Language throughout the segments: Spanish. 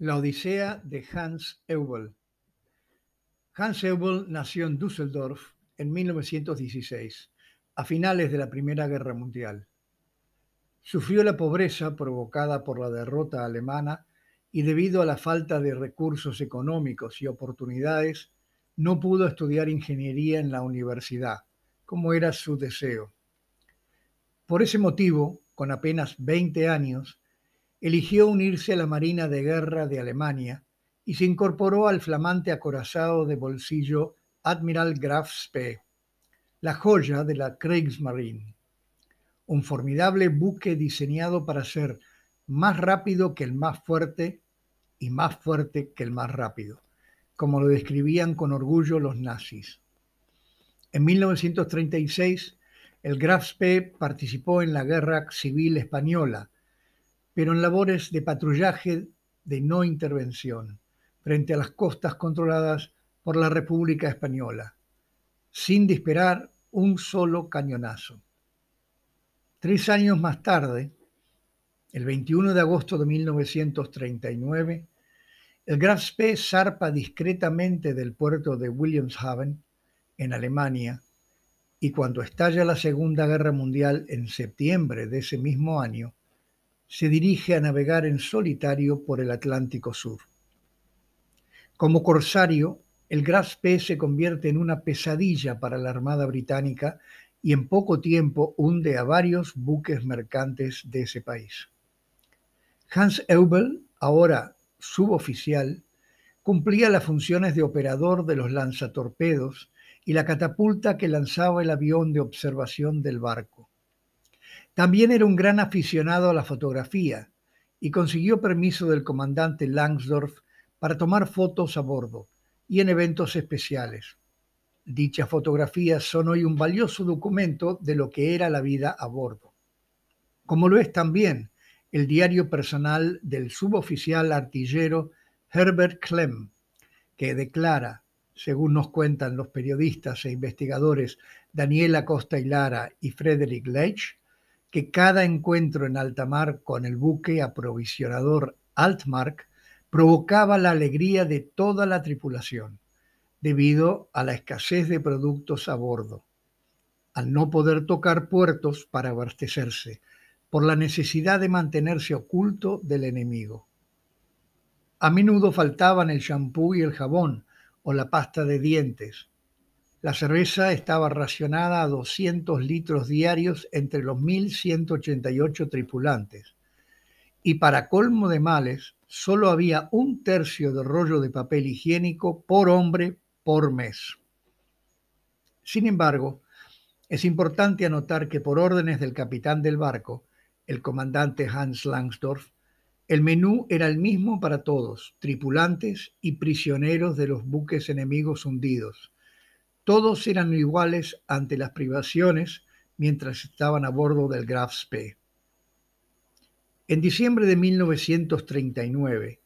La Odisea de Hans Eubel. Hans Eubel nació en Düsseldorf en 1916, a finales de la Primera Guerra Mundial. Sufrió la pobreza provocada por la derrota alemana y debido a la falta de recursos económicos y oportunidades, no pudo estudiar ingeniería en la universidad, como era su deseo. Por ese motivo, con apenas 20 años, eligió unirse a la Marina de Guerra de Alemania y se incorporó al flamante acorazado de bolsillo Admiral Graf Spee, la joya de la Kriegsmarine, un formidable buque diseñado para ser más rápido que el más fuerte y más fuerte que el más rápido, como lo describían con orgullo los nazis. En 1936, el Graf Spee participó en la Guerra Civil Española, pero en labores de patrullaje de no intervención frente a las costas controladas por la República Española, sin disparar un solo cañonazo. Tres años más tarde, el 21 de agosto de 1939, el Graf Spee zarpa discretamente del puerto de Williamshaven, en Alemania, y cuando estalla la Segunda Guerra Mundial en septiembre de ese mismo año, se dirige a navegar en solitario por el Atlántico Sur. Como corsario, el Graf Spee se convierte en una pesadilla para la Armada Británica y en poco tiempo hunde a varios buques mercantes de ese país. Hans Eubel, ahora suboficial, cumplía las funciones de operador de los lanzatorpedos y la catapulta que lanzaba el avión de observación del barco. También era un gran aficionado a la fotografía y consiguió permiso del comandante Langsdorff para tomar fotos a bordo y en eventos especiales. Dichas fotografías son hoy un valioso documento de lo que era la vida a bordo. Como lo es también el diario personal del suboficial artillero Herbert Klemm, que declara, según nos cuentan los periodistas e investigadores Daniela Costa y Lara y Frederick Leitch, que cada encuentro en alta mar con el buque aprovisionador Altmark provocaba la alegría de toda la tripulación, debido a la escasez de productos a bordo, al no poder tocar puertos para abastecerse, por la necesidad de mantenerse oculto del enemigo. A menudo faltaban el champú y el jabón o la pasta de dientes, la cerveza estaba racionada a 200 litros diarios entre los 1.188 tripulantes. Y para colmo de males, solo había un tercio de rollo de papel higiénico por hombre por mes. Sin embargo, es importante anotar que por órdenes del capitán del barco, el comandante Hans Langsdorff, el menú era el mismo para todos, tripulantes y prisioneros de los buques enemigos hundidos todos eran iguales ante las privaciones mientras estaban a bordo del Graf Spee. En diciembre de 1939,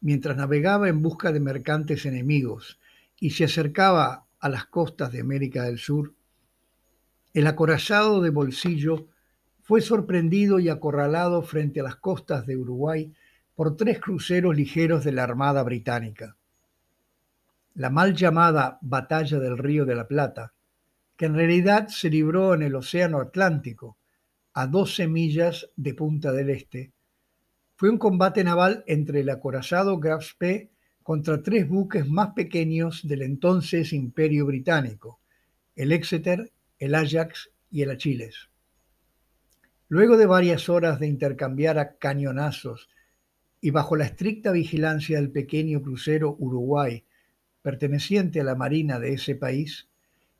mientras navegaba en busca de mercantes enemigos y se acercaba a las costas de América del Sur, el acorazado de bolsillo fue sorprendido y acorralado frente a las costas de Uruguay por tres cruceros ligeros de la Armada Británica la mal llamada Batalla del Río de la Plata, que en realidad se libró en el Océano Atlántico, a 12 millas de Punta del Este, fue un combate naval entre el acorazado Graf Spee contra tres buques más pequeños del entonces Imperio Británico, el Exeter, el Ajax y el Achilles. Luego de varias horas de intercambiar a cañonazos y bajo la estricta vigilancia del pequeño crucero Uruguay perteneciente a la Marina de ese país,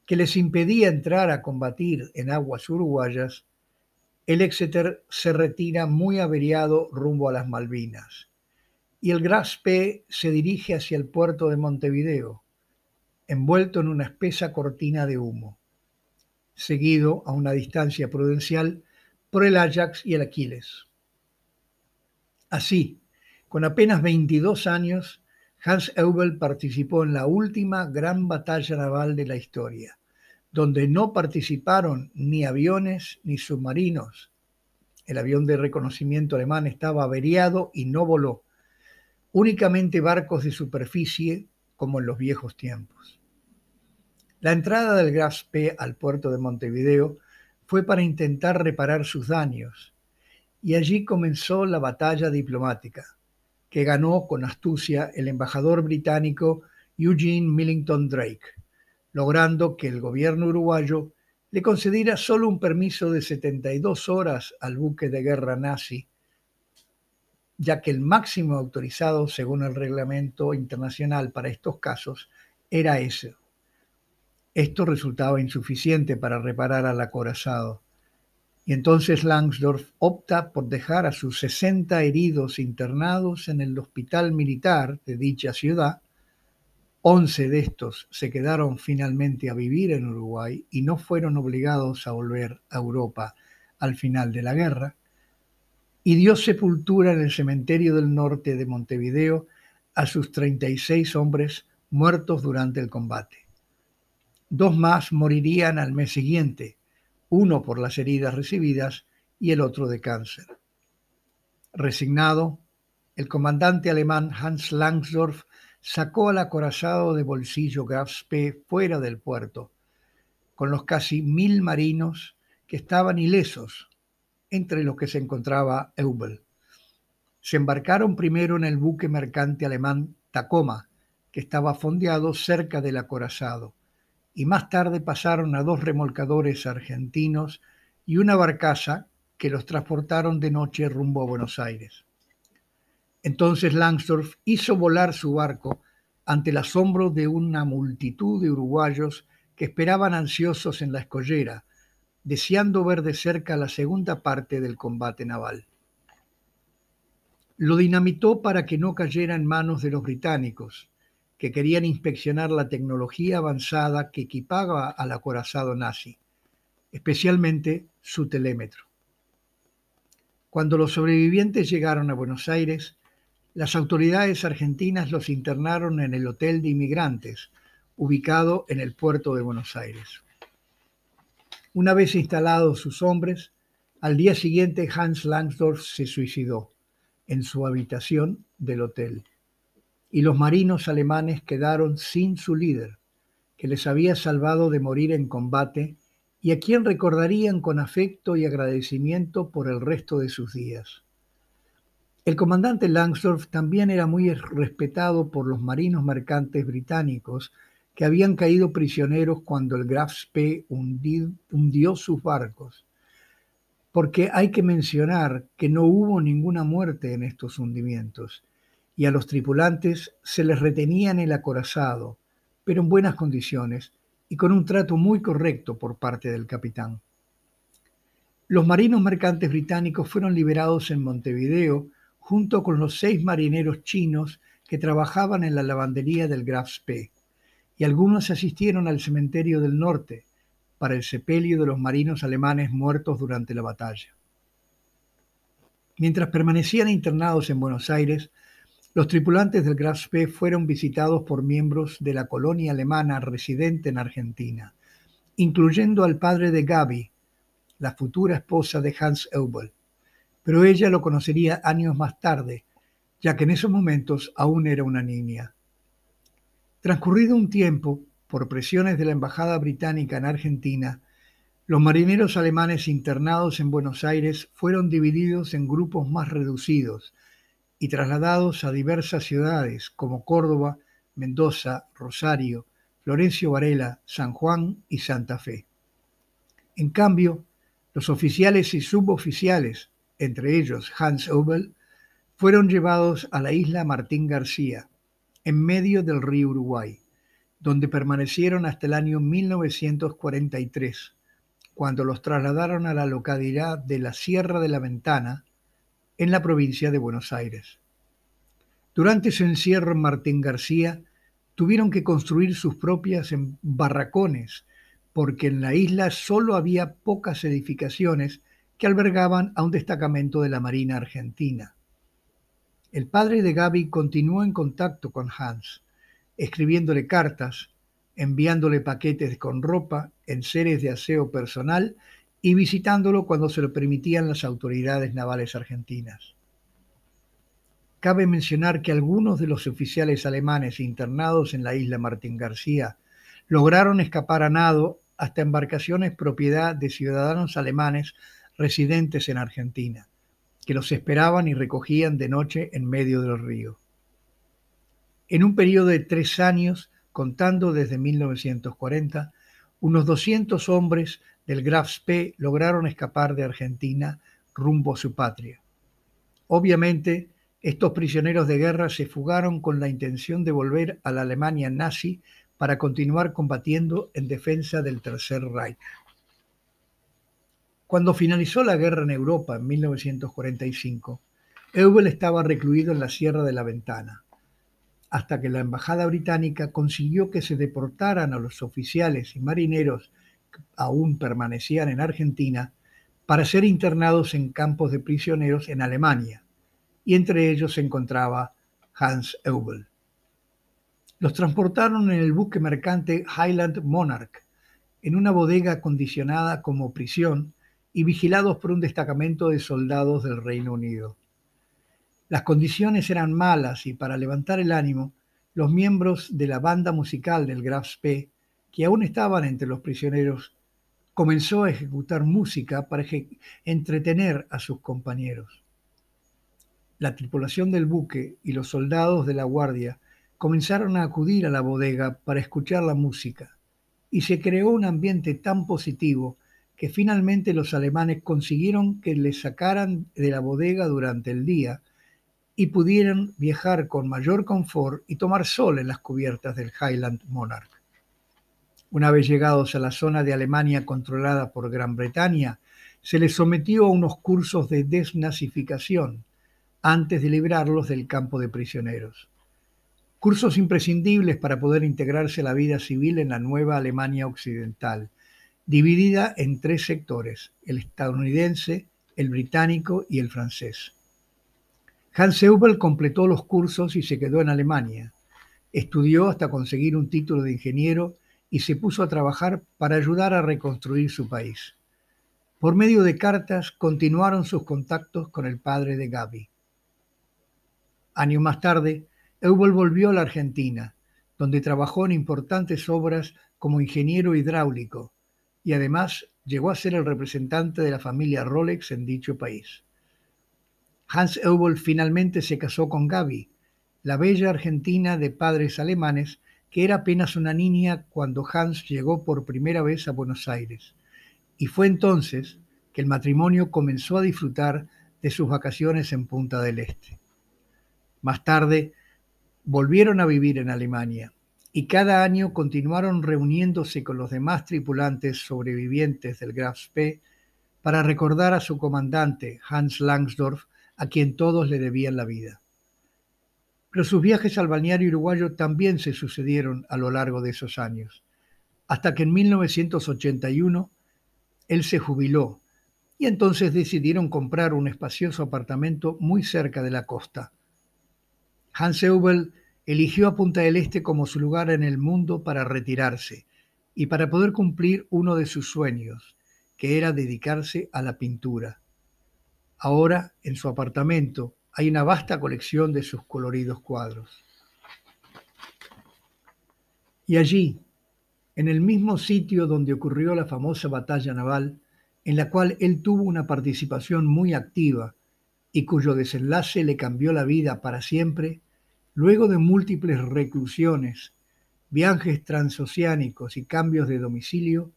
que les impedía entrar a combatir en aguas uruguayas, el Exeter se retira muy averiado rumbo a las Malvinas y el Graspe se dirige hacia el puerto de Montevideo, envuelto en una espesa cortina de humo, seguido a una distancia prudencial por el Ajax y el Aquiles. Así, con apenas 22 años, Hans Eubel participó en la última gran batalla naval de la historia, donde no participaron ni aviones ni submarinos. El avión de reconocimiento alemán estaba averiado y no voló, únicamente barcos de superficie como en los viejos tiempos. La entrada del Graf Spee al puerto de Montevideo fue para intentar reparar sus daños, y allí comenzó la batalla diplomática, que ganó con astucia el embajador británico Eugene Millington Drake, logrando que el gobierno uruguayo le concediera solo un permiso de 72 horas al buque de guerra nazi ya que el máximo autorizado según el reglamento internacional para estos casos era ese. Esto resultaba insuficiente para reparar al acorazado, y entonces Langsdorff opta por dejar a sus 60 heridos internados en el hospital militar de dicha ciudad. 11 de estos se quedaron finalmente a vivir en Uruguay y no fueron obligados a volver a Europa al final de la guerra y dio sepultura en el cementerio del norte de Montevideo a sus 36 hombres muertos durante el combate. Dos más morirían al mes siguiente, uno por las heridas recibidas y el otro de cáncer. Resignado, el comandante alemán Hans Langsdorff sacó al acorazado de bolsillo Graf Spee fuera del puerto, con los casi mil marinos que estaban ilesos entre los que se encontraba Eubel. Se embarcaron primero en el buque mercante alemán Tacoma, que estaba fondeado cerca del acorazado, y más tarde pasaron a dos remolcadores argentinos y una barcaza que los transportaron de noche rumbo a Buenos Aires. Entonces Langsdorff hizo volar su barco ante el asombro de una multitud de uruguayos que esperaban ansiosos en la escollera, deseando ver de cerca la segunda parte del combate naval. Lo dinamitó para que no cayera en manos de los británicos, que querían inspeccionar la tecnología avanzada que equipaba al acorazado nazi, especialmente su telémetro. Cuando los sobrevivientes llegaron a Buenos Aires, las autoridades argentinas los internaron en el Hotel de Inmigrantes, ubicado en el puerto de Buenos Aires. Una vez instalados sus hombres, al día siguiente Hans Langsdorff se suicidó en su habitación del hotel y los marinos alemanes quedaron sin su líder, que les había salvado de morir en combate y a quien recordarían con afecto y agradecimiento por el resto de sus días. El comandante Langsdorff también era muy respetado por los marinos mercantes británicos que habían caído prisioneros cuando el Graf Spee hundió sus barcos, porque hay que mencionar que no hubo ninguna muerte en estos hundimientos y a los tripulantes se les retenía en el acorazado, pero en buenas condiciones y con un trato muy correcto por parte del capitán. Los marinos mercantes británicos fueron liberados en Montevideo junto con los seis marineros chinos que trabajaban en la lavandería del Graf Spee y algunos asistieron al cementerio del norte para el sepelio de los marinos alemanes muertos durante la batalla. Mientras permanecían internados en Buenos Aires, los tripulantes del Graf Spee fueron visitados por miembros de la colonia alemana residente en Argentina, incluyendo al padre de Gaby, la futura esposa de Hans Eubel, pero ella lo conocería años más tarde, ya que en esos momentos aún era una niña. Transcurrido un tiempo, por presiones de la Embajada Británica en Argentina, los marineros alemanes internados en Buenos Aires fueron divididos en grupos más reducidos y trasladados a diversas ciudades como Córdoba, Mendoza, Rosario, Florencio Varela, San Juan y Santa Fe. En cambio, los oficiales y suboficiales, entre ellos Hans Obel, fueron llevados a la isla Martín García, en medio del río Uruguay, donde permanecieron hasta el año 1943, cuando los trasladaron a la localidad de la Sierra de la Ventana, en la provincia de Buenos Aires. Durante su encierro en Martín García, tuvieron que construir sus propias barracones, porque en la isla solo había pocas edificaciones que albergaban a un destacamento de la Marina Argentina. El padre de Gaby continuó en contacto con Hans, escribiéndole cartas, enviándole paquetes con ropa, en seres de aseo personal y visitándolo cuando se lo permitían las autoridades navales argentinas. cabe mencionar que algunos de los oficiales alemanes internados en la isla Martín García lograron escapar a nado hasta embarcaciones propiedad de ciudadanos alemanes residentes en Argentina, que los esperaban y recogían de noche en medio del río. En un periodo de tres años, contando desde 1940, unos 200 hombres del Graf Spee lograron escapar de Argentina rumbo a su patria. Obviamente, estos prisioneros de guerra se fugaron con la intención de volver a la Alemania nazi para continuar combatiendo en defensa del Tercer Reich. Cuando finalizó la guerra en Europa en 1945, Eubel estaba recluido en la Sierra de la Ventana, hasta que la Embajada Británica consiguió que se deportaran a los oficiales y marineros aún permanecían en Argentina para ser internados en campos de prisioneros en Alemania, y entre ellos se encontraba Hans Eubel. Los transportaron en el buque mercante Highland Monarch, en una bodega acondicionada como prisión y vigilados por un destacamento de soldados del Reino Unido. Las condiciones eran malas y para levantar el ánimo, los miembros de la banda musical del Graf Spee, que aún estaban entre los prisioneros, comenzó a ejecutar música para entretener a sus compañeros. La tripulación del buque y los soldados de la guardia comenzaron a acudir a la bodega para escuchar la música y se creó un ambiente tan positivo que finalmente los alemanes consiguieron que les sacaran de la bodega durante el día y pudieran viajar con mayor confort y tomar sol en las cubiertas del Highland Monarch. Una vez llegados a la zona de Alemania controlada por Gran Bretaña, se les sometió a unos cursos de desnazificación antes de librarlos del campo de prisioneros. Cursos imprescindibles para poder integrarse a la vida civil en la nueva Alemania occidental, dividida en tres sectores, el estadounidense, el británico y el francés. Hans Eubel completó los cursos y se quedó en Alemania. Estudió hasta conseguir un título de ingeniero y se puso a trabajar para ayudar a reconstruir su país. Por medio de cartas continuaron sus contactos con el padre de Gaby. Años más tarde, Eubel volvió a la Argentina, donde trabajó en importantes obras como ingeniero hidráulico, y además llegó a ser el representante de la familia Rolex en dicho país. Hans Eubel finalmente se casó con Gaby, la bella argentina de padres alemanes que era apenas una niña cuando Hans llegó por primera vez a Buenos Aires. Y fue entonces que el matrimonio comenzó a disfrutar de sus vacaciones en Punta del Este. Más tarde, volvieron a vivir en Alemania y cada año continuaron reuniéndose con los demás tripulantes sobrevivientes del Graf Spee para recordar a su comandante, Hans Langsdorff, a quien todos le debían la vida. Pero sus viajes al balneario uruguayo también se sucedieron a lo largo de esos años, hasta que en 1981 él se jubiló y entonces decidieron comprar un espacioso apartamento muy cerca de la costa. Hans Eubel eligió a Punta del Este como su lugar en el mundo para retirarse y para poder cumplir uno de sus sueños, que era dedicarse a la pintura. Ahora, en su apartamento, hay una vasta colección de sus coloridos cuadros. Y allí, en el mismo sitio donde ocurrió la famosa batalla naval, en la cual él tuvo una participación muy activa y cuyo desenlace le cambió la vida para siempre, Luego de múltiples reclusiones, viajes transoceánicos y cambios de domicilio,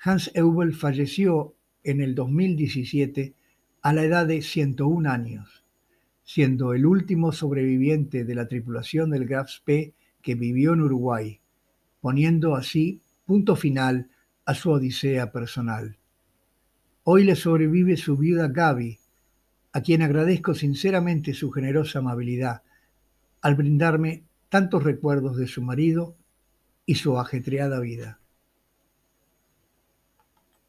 Hans Eubel falleció en el 2017 a la edad de 101 años, siendo el último sobreviviente de la tripulación del Graf Spee que vivió en Uruguay, poniendo así punto final a su odisea personal. Hoy le sobrevive su viuda Gaby, a quien agradezco sinceramente su generosa amabilidad al brindarme tantos recuerdos de su marido y su ajetreada vida.